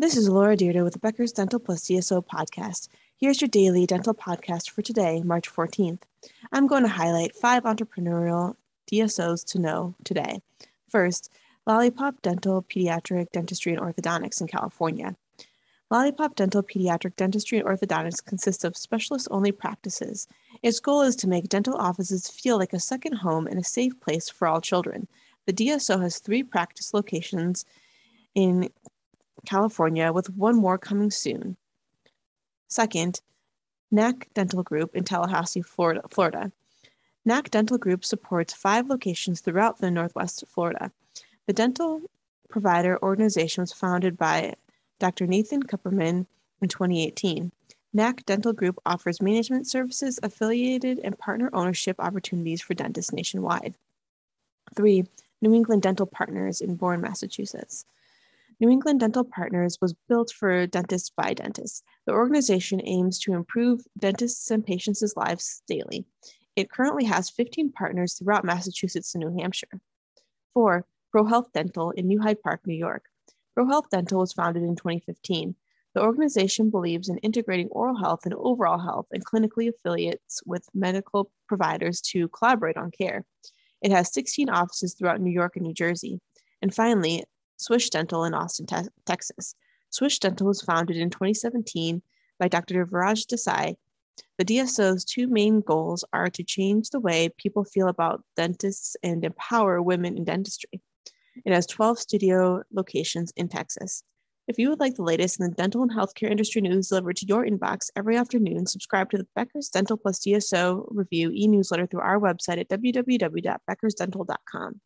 This is Laura Dyrda with the Becker's Dental Plus DSO podcast. Here's your daily dental podcast for today, March 14th. I'm going to highlight five entrepreneurial DSOs to know today. First, Lollipop Dental Pediatric Dentistry and Orthodontics in California. Lollipop Dental Pediatric Dentistry and Orthodontics consists of specialist only practices. Its goal is to make dental offices feel like a second home and a safe place for all children. The DSO has three practice locations in California, with one more coming soon. Second, NAC Dental Group in Tallahassee, Florida. Florida. NAC Dental Group supports five locations throughout the Northwest Florida. The dental provider organization was founded by Dr. Nathan Kupperman in 2018. NAC Dental Group offers management services, affiliated and partner ownership opportunities for dentists nationwide. Three, New England Dental Partners in Bourne, Massachusetts. New England Dental Partners was built for dentists by dentists. The organization aims to improve dentists' and patients' lives daily. It currently has 15 partners throughout Massachusetts and New Hampshire. Four, ProHealth Dental in New Hyde Park, New York. ProHealth Dental was founded in 2015. The organization believes in integrating oral health and overall health and clinically affiliates with medical providers to collaborate on care. It has 16 offices throughout New York and New Jersey. And finally, Swish Dental in Austin, te- Texas. Swish Dental was founded in 2017 by Dr. Viraj Desai. The DSO's two main goals are to change the way people feel about dentists and empower women in dentistry. It has 12 studio locations in Texas. If you would like the latest in the dental and healthcare industry news delivered to your inbox every afternoon, subscribe to the Becker's Dental Plus DSO review e newsletter through our website at www.beckersdental.com.